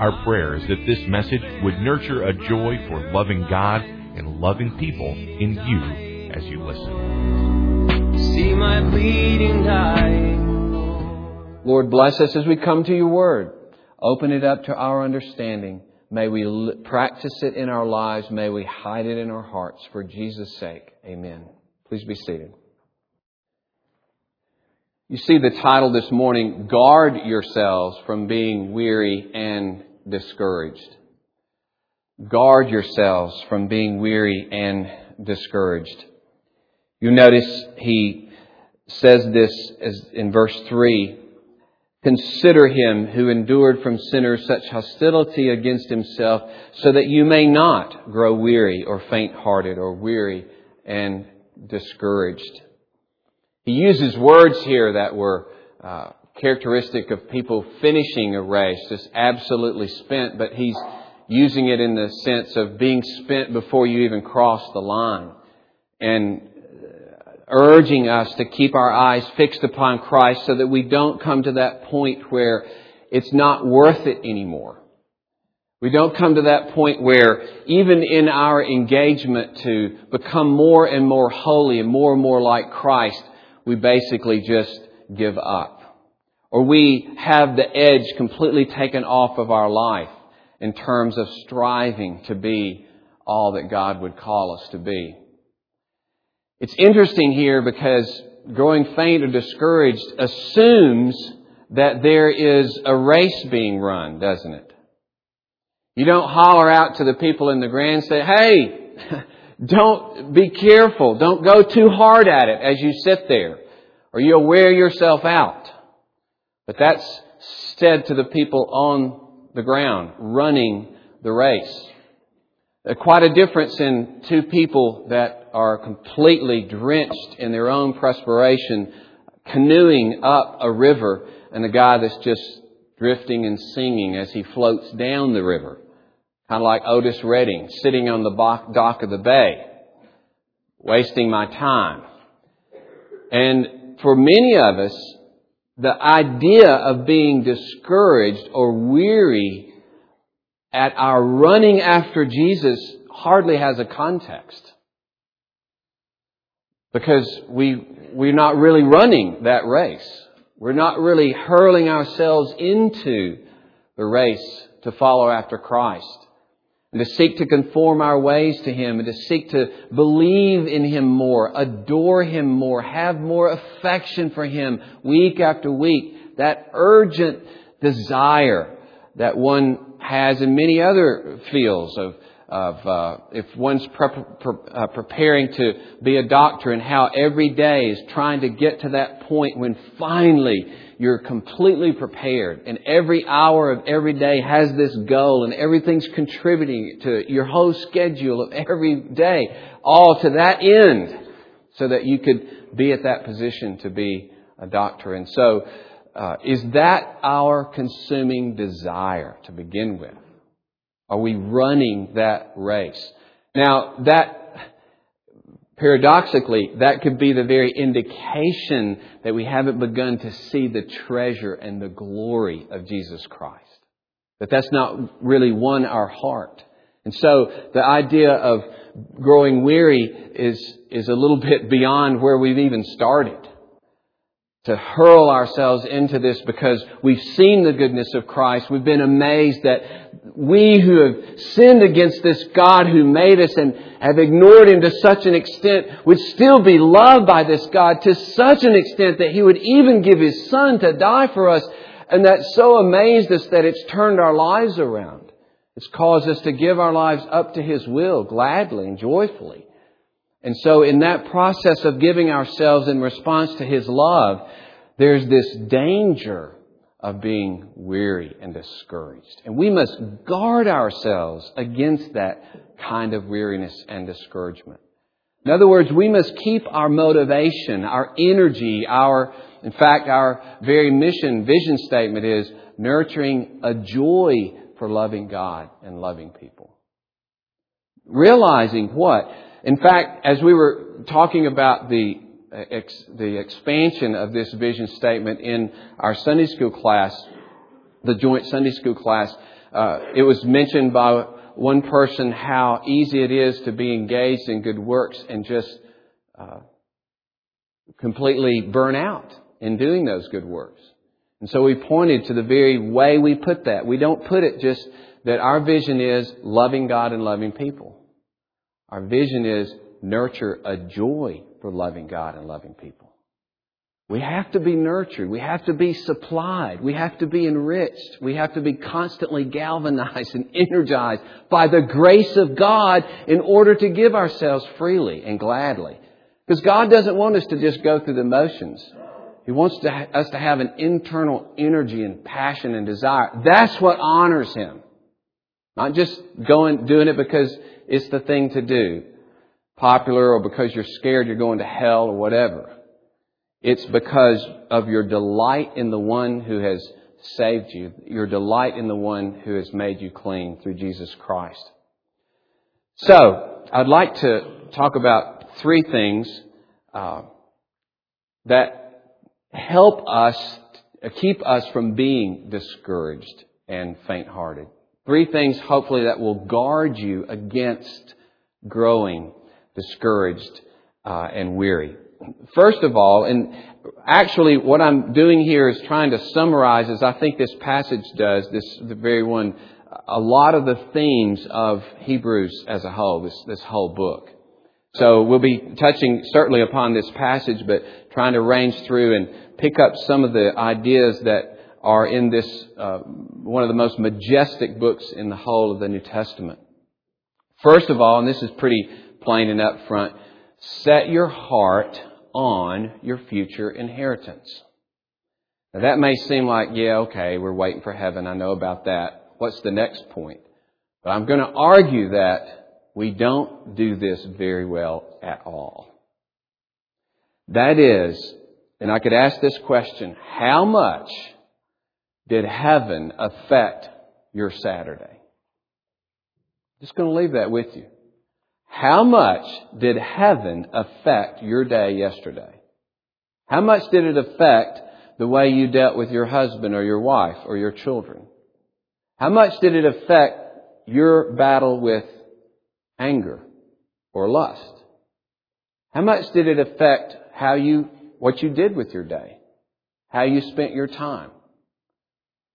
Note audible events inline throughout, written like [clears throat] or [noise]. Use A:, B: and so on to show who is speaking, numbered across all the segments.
A: Our prayer is that this message would nurture a joy for loving God and loving people in you as you listen.
B: See my bleeding dying.
C: Lord, bless us as we come to your word. Open it up to our understanding. May we l- practice it in our lives. May we hide it in our hearts for Jesus' sake. Amen. Please be seated. You see the title this morning, Guard Yourselves from Being Weary and Discouraged. Guard yourselves from being weary and discouraged. You notice he says this as in verse 3 Consider him who endured from sinners such hostility against himself, so that you may not grow weary or faint hearted or weary and discouraged. He uses words here that were uh, characteristic of people finishing a race, just absolutely spent, but he's using it in the sense of being spent before you even cross the line. And urging us to keep our eyes fixed upon Christ so that we don't come to that point where it's not worth it anymore. We don't come to that point where even in our engagement to become more and more holy and more and more like Christ, we basically just give up. Or we have the edge completely taken off of our life in terms of striving to be all that God would call us to be. It's interesting here because growing faint or discouraged assumes that there is a race being run, doesn't it? You don't holler out to the people in the grand say, hey, [laughs] don't be careful. Don't go too hard at it as you sit there or you'll wear yourself out. But that's said to the people on the ground running the race. Uh, quite a difference in two people that are completely drenched in their own perspiration, canoeing up a river, and a guy that's just drifting and singing as he floats down the river. Kind of like Otis Redding, sitting on the dock of the bay, wasting my time. And for many of us, the idea of being discouraged or weary at our running after Jesus hardly has a context. Because we, we're not really running that race. We're not really hurling ourselves into the race to follow after Christ. And to seek to conform our ways to Him and to seek to believe in Him more, adore Him more, have more affection for Him week after week. That urgent desire that one has in many other fields of, of uh, if one's pre- pre- uh, preparing to be a doctor and how every day is trying to get to that point when finally you're completely prepared and every hour of every day has this goal and everything's contributing to your whole schedule of every day, all to that end so that you could be at that position to be a doctor. And so, uh, is that our consuming desire to begin with? Are we running that race? Now, that paradoxically, that could be the very indication that we haven't begun to see the treasure and the glory of Jesus Christ. That that's not really won our heart. And so the idea of growing weary is, is a little bit beyond where we've even started to hurl ourselves into this because we've seen the goodness of Christ. We've been amazed that we who have sinned against this God who made us and have ignored Him to such an extent would still be loved by this God to such an extent that He would even give His Son to die for us. And that so amazed us that it's turned our lives around. It's caused us to give our lives up to His will gladly and joyfully. And so in that process of giving ourselves in response to His love, there's this danger of being weary and discouraged. And we must guard ourselves against that kind of weariness and discouragement. In other words, we must keep our motivation, our energy, our, in fact, our very mission, vision statement is nurturing a joy for loving God and loving people. Realizing what? In fact, as we were talking about the the expansion of this vision statement in our Sunday school class, the joint Sunday school class, uh, it was mentioned by one person how easy it is to be engaged in good works and just uh, completely burn out in doing those good works. And so we pointed to the very way we put that. We don't put it just that our vision is loving God and loving people. Our vision is nurture a joy for loving God and loving people. We have to be nurtured. We have to be supplied. We have to be enriched. We have to be constantly galvanized and [laughs] energized by the grace of God in order to give ourselves freely and gladly. Because God doesn't want us to just go through the motions. He wants to, us to have an internal energy and passion and desire. That's what honors Him. Not just going, doing it because it's the thing to do popular or because you're scared you're going to hell or whatever. It's because of your delight in the one who has saved you, your delight in the one who has made you clean through Jesus Christ. So, I'd like to talk about three things uh, that help us, keep us from being discouraged and faint-hearted. Three things, hopefully, that will guard you against growing discouraged, uh, and weary. First of all, and actually what I'm doing here is trying to summarize, as I think this passage does, this the very one, a lot of the themes of Hebrews as a whole, this, this whole book. So we'll be touching certainly upon this passage, but trying to range through and pick up some of the ideas that are in this, uh, one of the most majestic books in the whole of the New Testament. First of all, and this is pretty plain and up front. Set your heart on your future inheritance. Now that may seem like, yeah, okay, we're waiting for heaven. I know about that. What's the next point? But I'm going to argue that we don't do this very well at all. That is, and I could ask this question, how much did heaven affect your Saturday? Just going to leave that with you. How much did heaven affect your day yesterday? How much did it affect the way you dealt with your husband or your wife or your children? How much did it affect your battle with anger or lust? How much did it affect how you, what you did with your day? How you spent your time?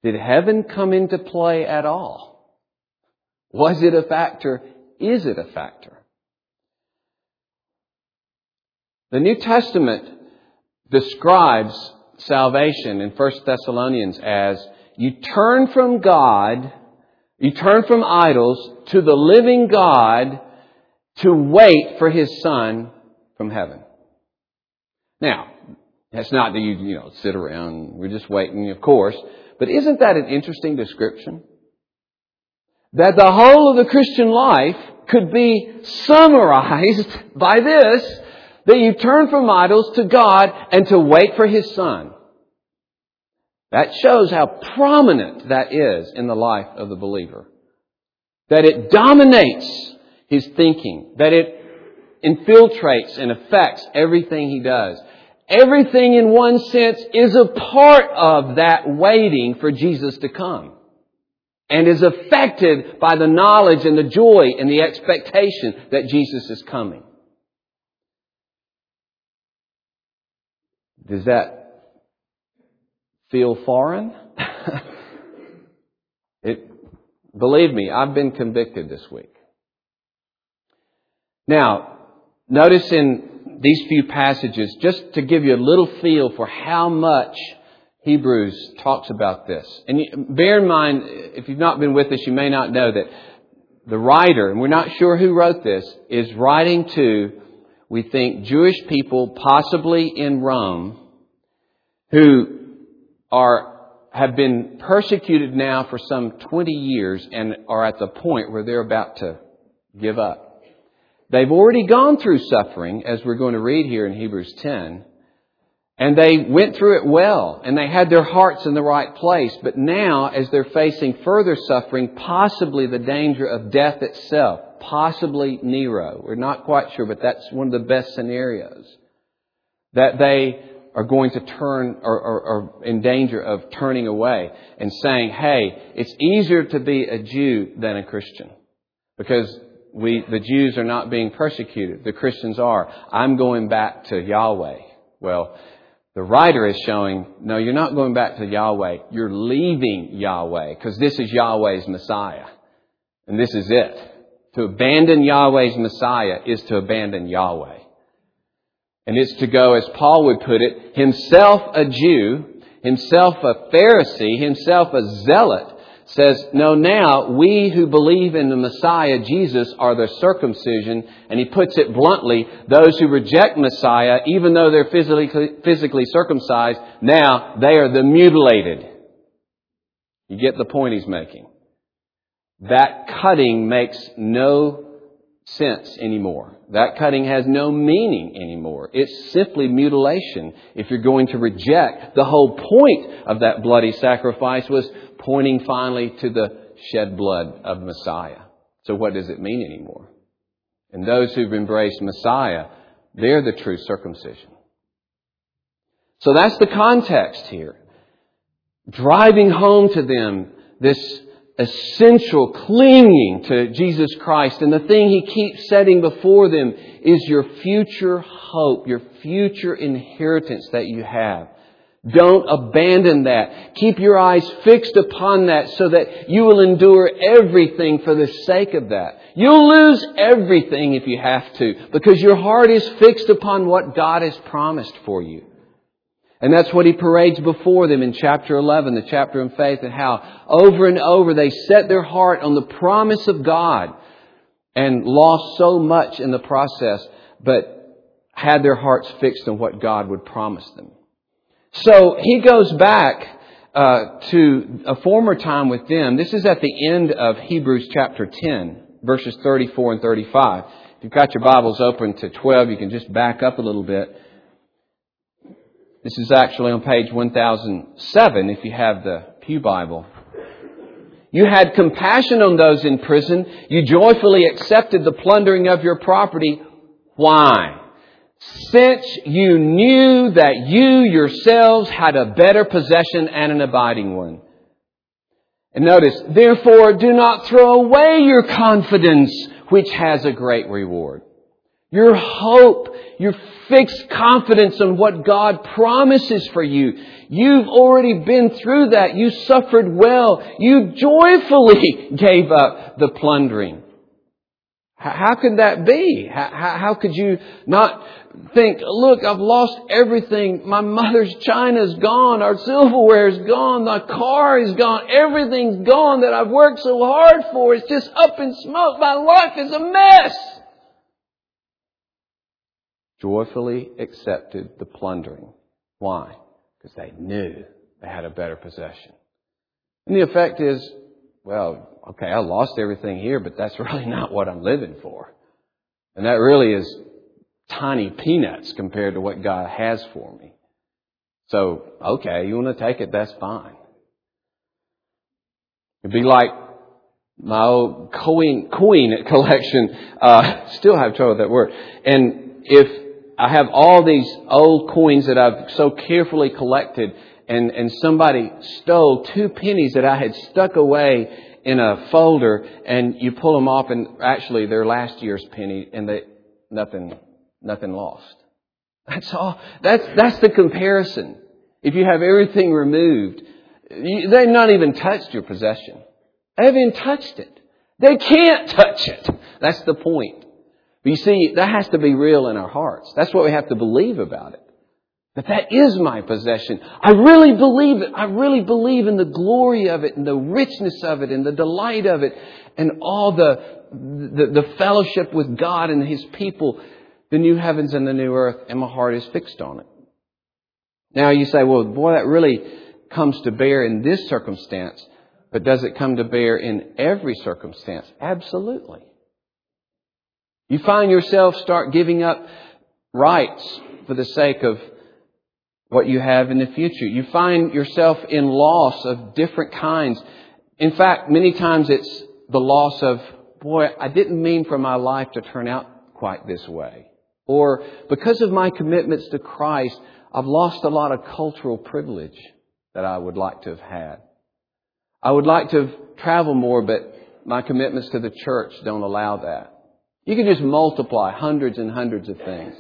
C: Did heaven come into play at all? Was it a factor? Is it a factor? The New Testament describes salvation in 1 Thessalonians as you turn from God, you turn from idols to the living God to wait for His Son from heaven. Now, that's not that you, you know, sit around, we're just waiting, of course, but isn't that an interesting description? That the whole of the Christian life could be summarized [laughs] by this that you turn from idols to God and to wait for His Son. That shows how prominent that is in the life of the believer. That it dominates his thinking. That it infiltrates and affects everything he does. Everything in one sense is a part of that waiting for Jesus to come. And is affected by the knowledge and the joy and the expectation that Jesus is coming. Does that feel foreign? [laughs] it, believe me, I've been convicted this week. Now, notice in these few passages, just to give you a little feel for how much Hebrews talks about this. And bear in mind, if you've not been with us, you may not know that the writer, and we're not sure who wrote this, is writing to we think Jewish people, possibly in Rome, who are have been persecuted now for some 20 years and are at the point where they're about to give up. They've already gone through suffering, as we're going to read here in Hebrews 10, and they went through it well, and they had their hearts in the right place. But now, as they're facing further suffering, possibly the danger of death itself, possibly Nero, we're not quite sure, but that's one of the best scenarios, that they are going to turn or, or, in danger of turning away and saying, hey, it's easier to be a Jew than a Christian. Because we, the Jews are not being persecuted. The Christians are. I'm going back to Yahweh. Well, the writer is showing, no, you're not going back to Yahweh. You're leaving Yahweh because this is Yahweh's Messiah. And this is it. To abandon Yahweh's Messiah is to abandon Yahweh. And it's to go, as Paul would put it, himself a Jew, himself a Pharisee, himself a zealot, says, No, now we who believe in the Messiah, Jesus, are the circumcision. And he puts it bluntly, those who reject Messiah, even though they're physically, physically circumcised, now they are the mutilated. You get the point he's making. That cutting makes no sense anymore. That cutting has no meaning anymore. It's simply mutilation. If you're going to reject, the whole point of that bloody sacrifice was pointing finally to the shed blood of Messiah. So what does it mean anymore? And those who've embraced Messiah, they're the true circumcision. So that's the context here. Driving home to them this essential clinging to Jesus Christ. And the thing He keeps setting before them is your future hope, your future inheritance that you have. Don't abandon that. Keep your eyes fixed upon that so that you will endure everything for the sake of that. You'll lose everything if you have to because your heart is fixed upon what God has promised for you. And that's what he parades before them in chapter 11, the chapter of faith, and how over and over they set their heart on the promise of God and lost so much in the process, but had their hearts fixed on what God would promise them. So he goes back uh, to a former time with them. This is at the end of Hebrews chapter 10, verses 34 and 35. If you've got your Bibles open to 12, you can just back up a little bit. This is actually on page 1007 if you have the Pew Bible. You had compassion on those in prison. You joyfully accepted the plundering of your property. Why? Since you knew that you yourselves had a better possession and an abiding one. And notice, therefore do not throw away your confidence, which has a great reward. Your hope, your fixed confidence in what God promises for you. You've already been through that. You suffered well. You joyfully [laughs] gave up the plundering. How could that be? How could you not think, look, I've lost everything. My mother's china's gone. Our silverware's gone. The car is gone. Everything's gone that I've worked so hard for. It's just up in smoke. My life is a mess joyfully accepted the plundering. Why? Because they knew they had a better possession. And the effect is, well, okay, I lost everything here, but that's [laughs] really not what I'm living for. And that really is tiny peanuts compared to what God has for me. So, okay, you want to take it, that's fine. It'd be like my old coin, coin [laughs] collection, uh, still have trouble with that word. And if I have all these old coins that I've so carefully collected, and, and somebody stole two pennies that I had stuck away in a folder, and you pull them off, and actually they're last year's penny, and they, nothing, nothing lost. That's all. That's, that's the comparison. If you have everything removed, you, they've not even touched your possession. They haven't even touched it. They can't touch it. That's the point. But you see, that has to be real in our hearts. That's what we have to believe about it. That that is my possession. I really believe it. I really believe in the glory of it and the richness of it and the delight of it and all the, the, the fellowship with God and His people, the new heavens and the new earth, and my heart is fixed on it. Now you say, well, boy, that really comes to bear in this circumstance, but does it come to bear in every circumstance? Absolutely. You find yourself start giving up rights for the sake of what you have in the future. You find yourself in loss of different kinds. In fact, many times it's the loss of, boy, I didn't mean for my life to turn out quite this way. Or because of my commitments to Christ, I've lost a lot of cultural privilege that I would like to have had. I would like to travel more, but my commitments to the church don't allow that. You can just multiply hundreds and hundreds of things.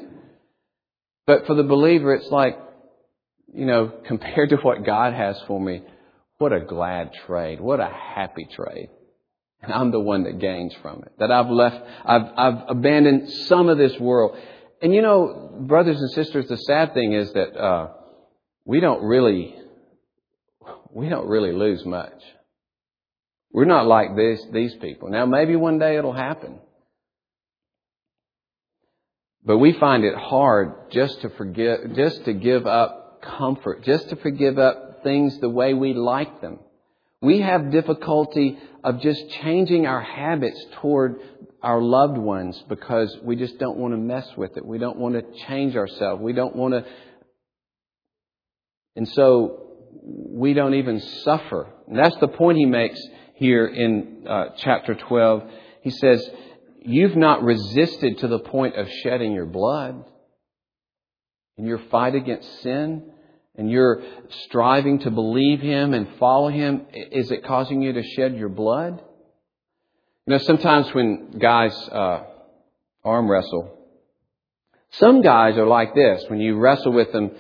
C: But for the believer, it's like, you know, compared to what God has for me, what a glad trade. What a happy trade. And I'm the one that gains from it. That I've left, I've, I've abandoned some of this world. And you know, brothers and sisters, the sad thing is that, uh, we don't really, we don't really lose much. We're not like this, these people. Now maybe one day it'll happen. But we find it hard just to forget, just to give up comfort, just to forgive up things the way we like them. We have difficulty of just changing our habits toward our loved ones because we just don't want to mess with it. We don't want to change ourselves. We don't want to. And so we don't even suffer. And that's the point he makes here in uh, chapter 12. He says, You've not resisted to the point of shedding your blood in your fight against sin and you're striving to believe Him and follow Him. Is it causing you to shed your blood? You know, sometimes when guys uh, arm wrestle, some guys are like this. When you wrestle with them,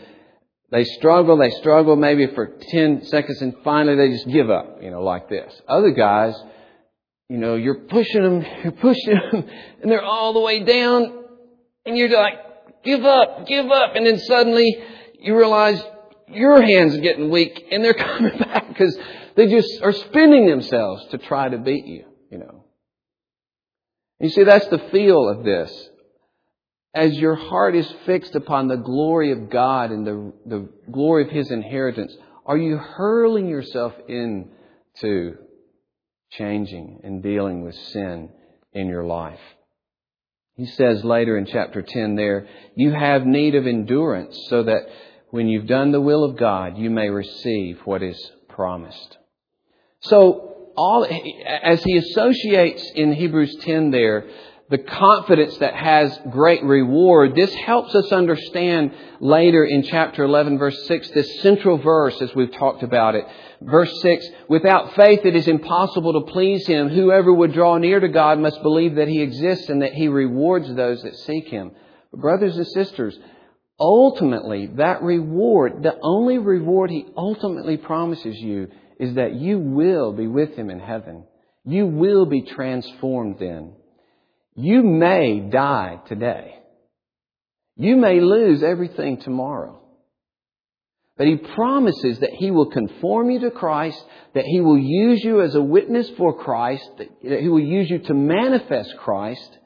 C: they struggle, they struggle maybe for 10 seconds and finally they just give up, you know, like this. Other guys, you know, you're pushing them, [laughs] you're pushing them, and they're all the way down, and you're like, give up, give up, and then suddenly you realize your hands are getting weak, and they're [laughs] coming back because they just are spinning themselves to try to beat you, you know. You see, that's the feel of this. As your heart is fixed upon the glory of God and the, the glory of His inheritance, are you hurling yourself into changing and dealing with sin in your life. He says later in chapter 10 there, you have need of endurance so that when you've done the will of God, you may receive what is promised. So, all, as he associates in Hebrews 10 there, the confidence that has great reward, this helps us understand later in chapter 11 verse 6, this central verse as we've talked about it. Verse 6, without faith it is impossible to please Him. Whoever would draw near to God must believe that He exists and that He rewards those that seek Him. Brothers and sisters, ultimately that reward, the only reward He ultimately promises you is that you will be with Him in heaven. You will be transformed then. You may die today. You may lose everything tomorrow. But He promises that He will conform you to Christ, that He will use you as a witness for Christ, that He will use you to manifest Christ,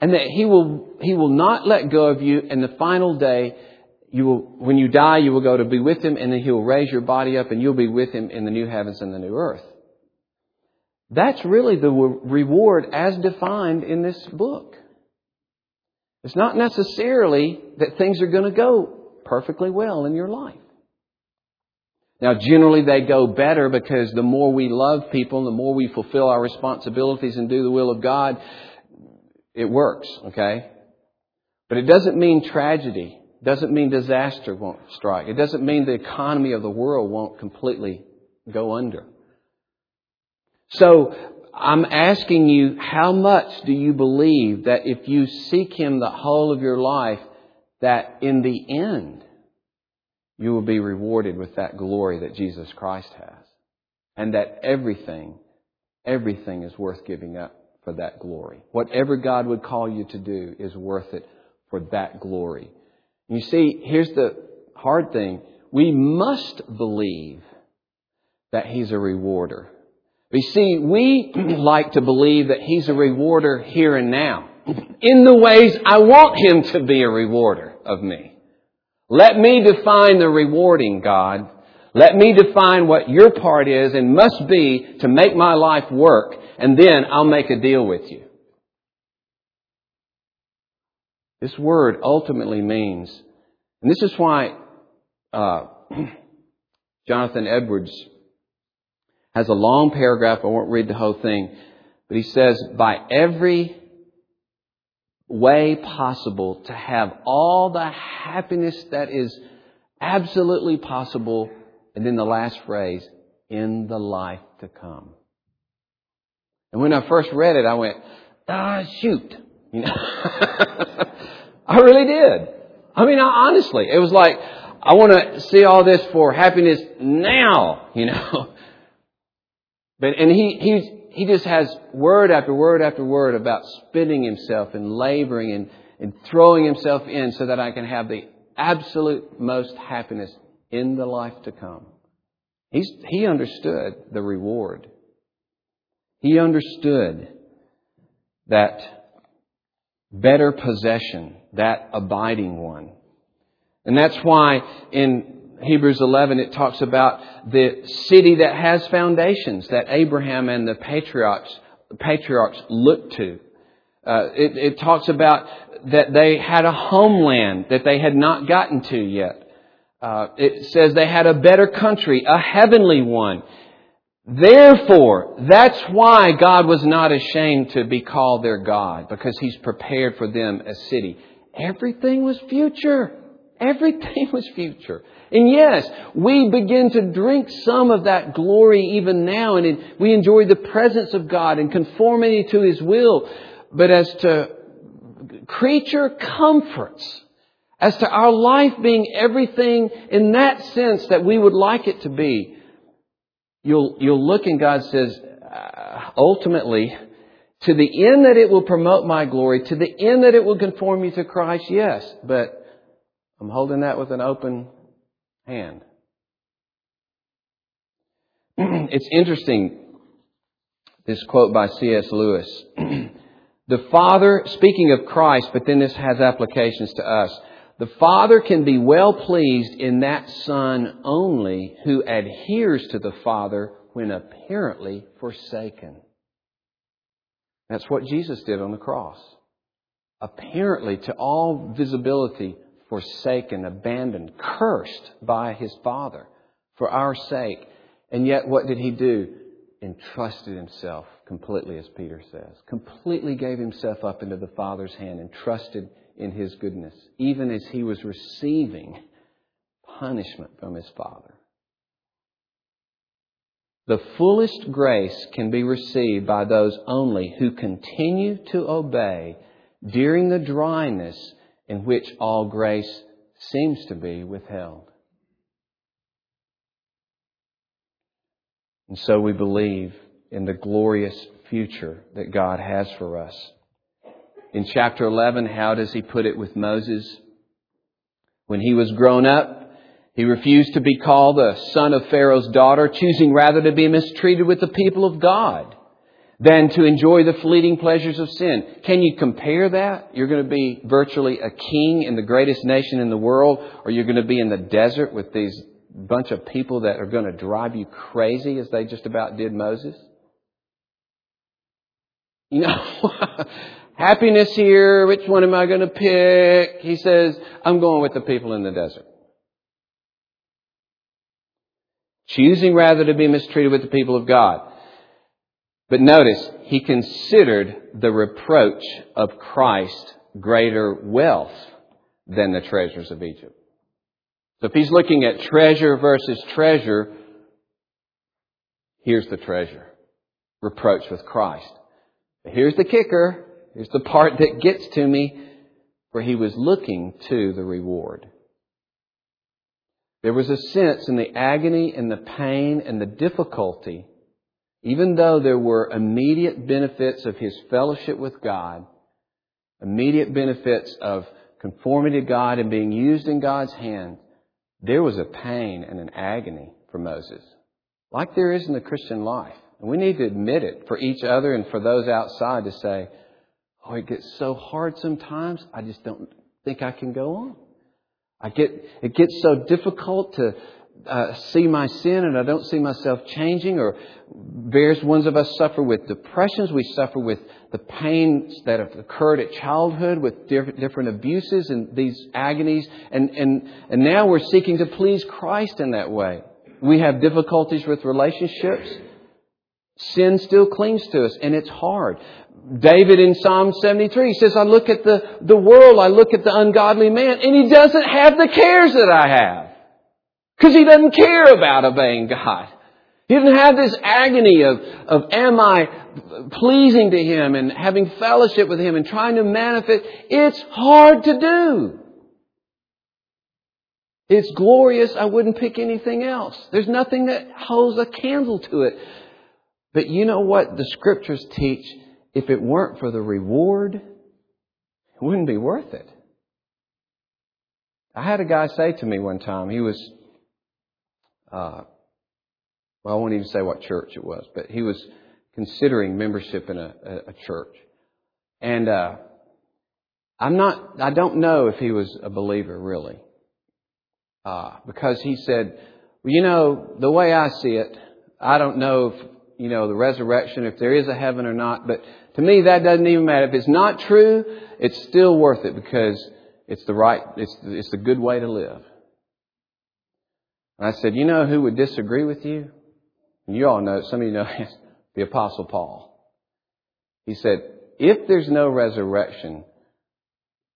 C: and that He will, He will not let go of you in the final day. You will, when you die, you will go to be with Him, and then He will raise your body up, and you'll be with Him in the new heavens and the new earth. That's really the reward as defined in this book. It's not necessarily that things are going to go perfectly well in your life. Now, generally they go better because the more we love people, the more we fulfill our responsibilities and do the will of God, it works, okay? But it doesn't mean tragedy. It doesn't mean disaster won't strike. It doesn't mean the economy of the world won't completely go under. So I'm asking you, how much do you believe that if you seek Him the whole of your life, that in the end, you will be rewarded with that glory that Jesus Christ has. And that everything, everything is worth giving up for that glory. Whatever God would call you to do is worth it for that glory. You see, here's the hard thing. We must believe that He's a rewarder. You see, we [clears throat] like to believe that He's a rewarder here and now. In the ways I want Him to be a rewarder of me. Let me define the rewarding, God. Let me define what your part is and must be to make my life work, and then I'll make a deal with you. This word ultimately means, and this is why uh, [clears throat] Jonathan Edwards has a long paragraph. I won't read the whole thing, but he says, by every way possible to have all the happiness that is absolutely possible, and then the last phrase, in the life to come. And when I first read it, I went, ah, shoot. You know? [laughs] I really did. I mean, I, honestly, it was like, I want to see all this for happiness now, you know. [laughs] But, and he, he, he just has word after word after word about spending himself and laboring and, and throwing himself in so that I can have the absolute most happiness in the life to come. He's, he understood the reward. He understood that better possession, that abiding one. And that's why in Hebrews 11 it talks about the city that has foundations that Abraham and the patriarchs, patriarchs looked to. Uh, it, it talks about that they had a homeland that they had not gotten to yet. Uh, it says they had a better country, a heavenly one. Therefore, that's why God was not ashamed to be called their God, because He's prepared for them a city. Everything was future. Everything [laughs] was future. And yes, we begin to drink some of that glory even now, and we enjoy the presence of God and conformity to His will. But as to creature comforts, as to our life being everything in that sense that we would like it to be, you'll, you'll look and God says, uh, ultimately, to the end that it will promote my glory, to the end that it will conform you to Christ, yes, but I'm holding that with an open hand. [clears throat] it's interesting, this quote by C.S. Lewis. [clears throat] the Father, speaking of Christ, but then this has applications to us. The Father can be well pleased in that Son only who adheres to the Father when apparently forsaken. That's what Jesus did on the cross. Apparently, to all visibility, forsaken, abandoned, cursed by his Father for our sake. And yet, what did he do? Entrusted himself completely, as Peter says. Completely gave himself up into the Father's hand and trusted in his goodness, even as he was receiving punishment from his Father. The fullest grace can be received by those only who continue to obey during the dryness in which all grace seems to be withheld. And so we believe in the glorious future that God has for us. In chapter 11, how does he put it with Moses? When he was grown up, he refused to be called the son of Pharaoh's daughter, choosing rather to be mistreated with the people of God than to enjoy the fleeting pleasures of sin. Can you compare that? You're going to be virtually a king in the greatest nation in the world, or you're going to be in the desert with these bunch of people that are going to drive you crazy as they just about did Moses? You know, [laughs] happiness here, which one am I going to pick? He says, I'm going with the people in the desert. Choosing rather to be mistreated with the people of God. But notice, he considered the reproach of Christ greater wealth than the treasures of Egypt. So if he's looking at treasure versus treasure, here's the treasure. Reproach with Christ. But here's the kicker. Here's the part that gets to me where he was looking to the reward. There was a sense in the agony and the pain and the difficulty even though there were immediate benefits of his fellowship with God, immediate benefits of conformity to God and being used in God's hand, there was a pain and an agony for Moses, like there is in the Christian life. And we need to admit it for each other and for those outside to say, Oh, it gets so hard sometimes, I just don't think I can go on. I get, it gets so difficult to uh, see my sin and I don't see myself changing, or various ones of us suffer with depressions. We suffer with the pains that have occurred at childhood, with different, different abuses and these agonies, and, and, and now we're seeking to please Christ in that way. We have difficulties with relationships. Sin still clings to us, and it's hard. David in Psalm 73 says, I look at the, the world, I look at the ungodly man, and he doesn't have the cares that I have. Because he doesn't care about obeying God. He doesn't have this agony of, of am I pleasing to him and having fellowship with him and trying to manifest. It's hard to do. It's glorious. I wouldn't pick anything else. There's nothing that holds a candle to it. But you know what the scriptures teach? If it weren't for the reward, it wouldn't be worth it. I had a guy say to me one time, he was uh, well, I won't even say what church it was, but he was considering membership in a, a, a church. And uh, I'm not, I don't know if he was a believer really. Uh, because he said, well, you know, the way I see it, I don't know if, you know, the resurrection, if there is a heaven or not, but to me that doesn't even matter. If it's not true, it's still worth it because it's the right, it's, it's the good way to live. And I said, You know who would disagree with you? And you all know, some of you know, [laughs] the Apostle Paul. He said, If there's no resurrection,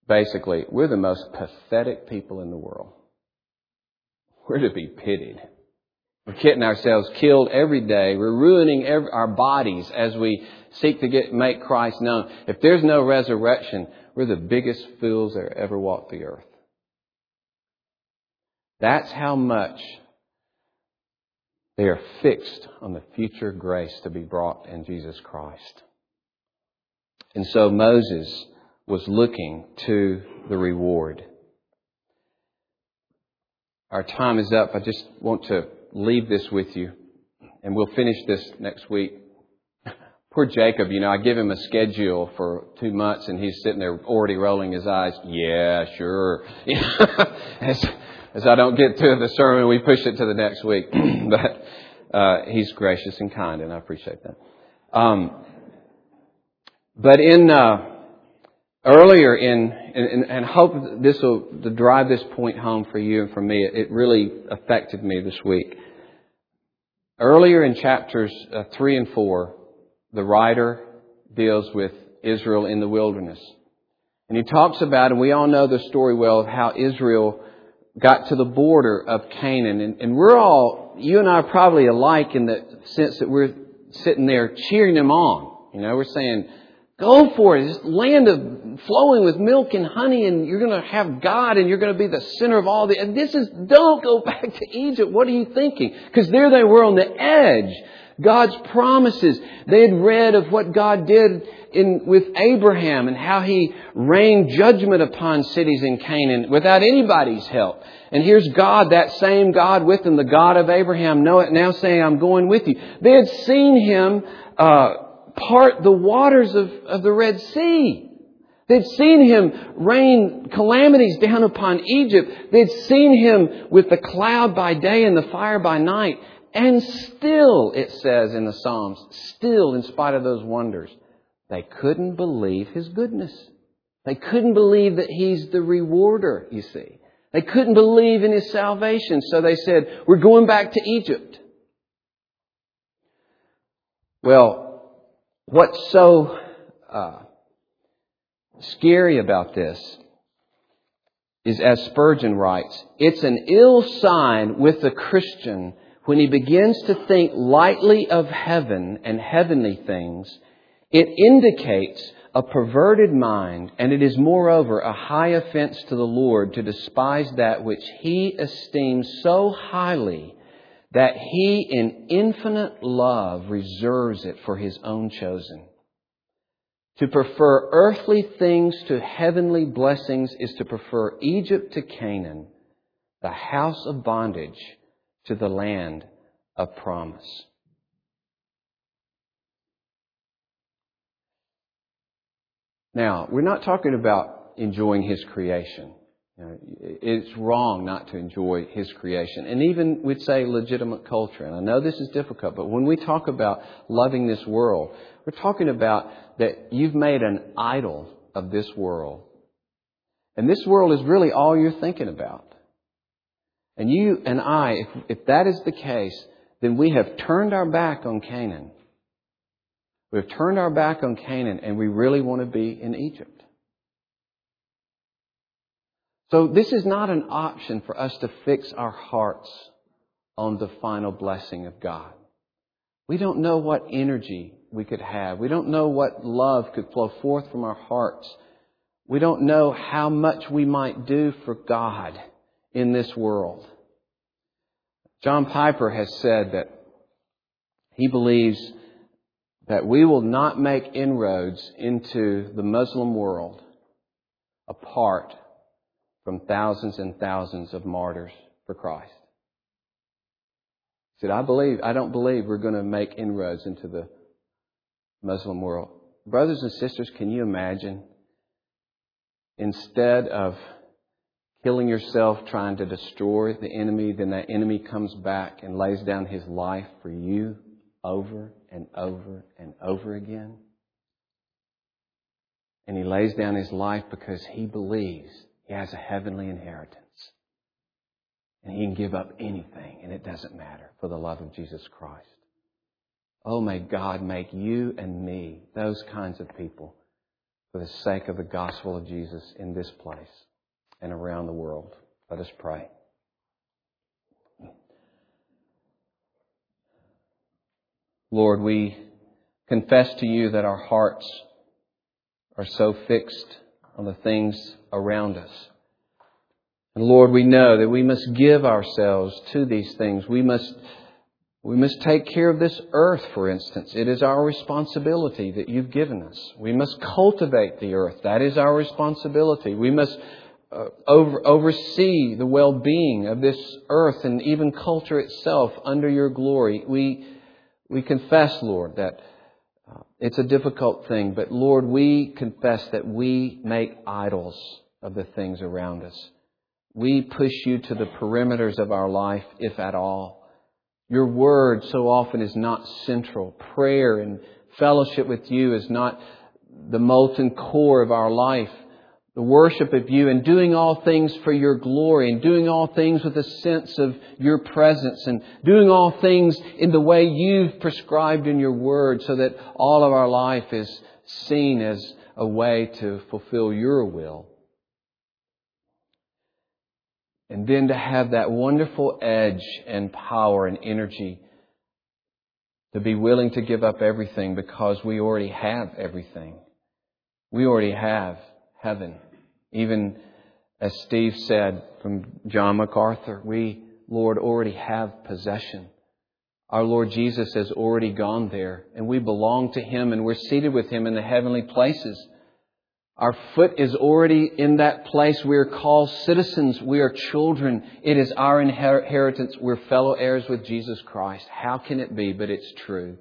C: basically, we're the most pathetic people in the world. We're to be pitied. We're getting ourselves killed every day. We're ruining every, our bodies as we seek to get make Christ known. If there's no resurrection, we're the biggest fools that ever walked the earth. That's how much they are fixed on the future grace to be brought in Jesus Christ. And so Moses was looking to the reward. Our time is up. I just want to leave this with you, and we'll finish this next week. Poor Jacob, you know, I give him a schedule for two months, and he's sitting there already rolling his eyes. Yeah, sure. [laughs] as I don't get to the sermon, we push it to the next week. [clears throat] but uh, he's gracious and kind, and I appreciate that. Um, but in uh, earlier in, and, and hope this will drive this point home for you and for me. It, really affected me this week. Earlier in chapters uh, three and four, the writer deals with Israel in the wilderness. And he talks about, and we all know the story well, of how Israel got to the border of Canaan. And, and we're all, you and I are probably alike in the sense that we're sitting there cheering them on. You know, we're saying, go for it. This land of flowing with milk and honey and you're going to have God and you're going to be the center of all the, and this is, don't go [laughs] back to Egypt. What are you thinking? Because there they were on the edge. God's promises. They had read of what God did in, with Abraham and how he rained judgment upon cities in Canaan without anybody's help. And here's God, that same God with them, the God of Abraham, now saying, I'm going with you. They had seen him uh, part the waters of, of the Red Sea. They'd seen him rain calamities down upon Egypt. They'd seen him with the cloud by day and the fire by night. And still, it says in the Psalms, still, in spite of those wonders, they couldn't believe his goodness. They couldn't believe that he's the rewarder, you see. They couldn't believe in his salvation, so they said, We're going back to Egypt. Well, what's so uh, scary about this is, as Spurgeon writes, it's an ill sign with the Christian when he begins to think lightly of heaven and heavenly things. It indicates a perverted mind, and it is moreover a high offense to the Lord to despise that which He esteems so highly that He in infinite love reserves it for His own chosen. To prefer earthly things to heavenly blessings is to prefer Egypt to Canaan, the house of bondage to the land of promise. Now, we're not talking about enjoying His creation. You know, it's wrong not to enjoy His creation. And even, we'd say, legitimate culture. And I know this is difficult, but when we talk about loving this world, we're talking about that you've made an idol of this world. And this world is really all you're thinking about. And you and I, if, if that is the case, then we have turned our back on Canaan. We've turned our back on Canaan and we really want to be in Egypt. So this is not an option for us to fix our hearts on the final blessing of God. We don't know what energy we could have. We don't know what love could flow forth from our hearts. We don't know how much we might do for God in this world. John Piper has said that he believes that we will not make inroads into the Muslim world apart from thousands and thousands of martyrs for Christ. He said, I believe, I don't believe we're going to make inroads into the Muslim world. Brothers and sisters, can you imagine? Instead of killing yourself trying to destroy the enemy, then that enemy comes back and lays down his life for you over and over and over again. And he lays down his life because he believes has a heavenly inheritance. And he can give up anything, and it doesn't matter for the love of Jesus Christ. Oh, may God make you and me those kinds of people for the sake of the gospel of Jesus in this place and around the world. Let us pray. Lord, we confess to you that our hearts are so fixed on the things around us. And Lord, we know that we must give ourselves to these things. We must, we must take care of this earth, for instance. It is our responsibility that you've given us. We must cultivate the earth. That is our responsibility. We must uh, over, oversee the well-being of this earth and even culture itself under your glory. We, we confess, Lord, that it's a difficult thing, but Lord, we confess that we make idols of the things around us. We push you to the perimeters of our life, if at all. Your word so often is not central. Prayer and fellowship with you is not the molten core of our life the worship of you and doing all things for your glory and doing all things with a sense of your presence and doing all things in the way you've prescribed in your word so that all of our life is seen as a way to fulfill your will. And then to have that wonderful edge and power and energy to be willing to give up everything because we already have everything. We already have heaven. Even as Steve said from John MacArthur, we, Lord, already have possession. Our Lord Jesus has already gone there, and we belong to Him, and we're seated with Him in the heavenly places. Our foot is already in that place. We are called citizens. We are children. It is our inheritance. We're fellow heirs with Jesus Christ. How can it be? But it's true.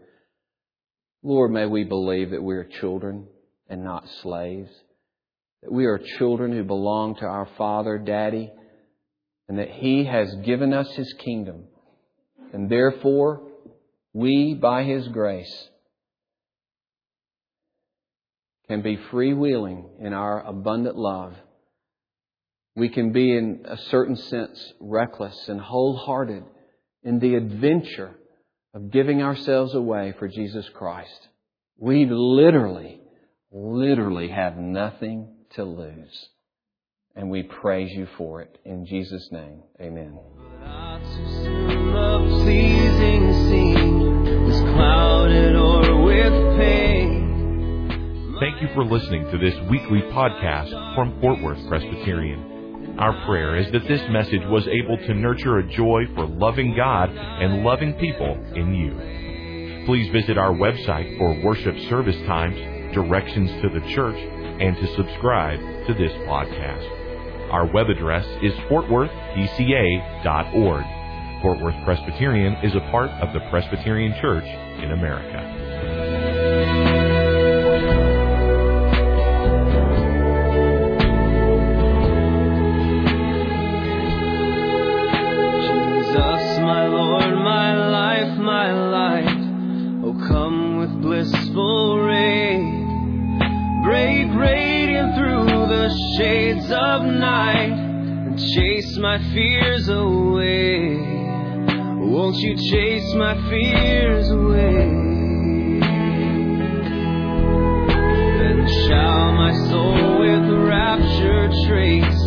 C: Lord, may we believe that we are children and not slaves that we are children who belong to our Father, Daddy, and that He has given us His kingdom. And therefore, we, by His grace, can be freewheeling in our abundant love. We can be, in a certain sense, reckless and wholehearted in the adventure of giving ourselves away for Jesus Christ. We literally, literally have nothing to lose. And we praise you for it. In Jesus' name, amen.
A: Thank you for listening to this weekly podcast from Fort Worth Presbyterian. Our prayer is that this message was able to nurture a joy for loving God and loving people in you. Please visit our website for worship service times, directions to the church, and to subscribe to this podcast. Our web address is fortworthpca.org. Fort Worth Presbyterian is a part of the Presbyterian Church in America.
B: blissful the shades of night and chase my fears away. Won't you chase my fears away? Then shall my soul with rapture trace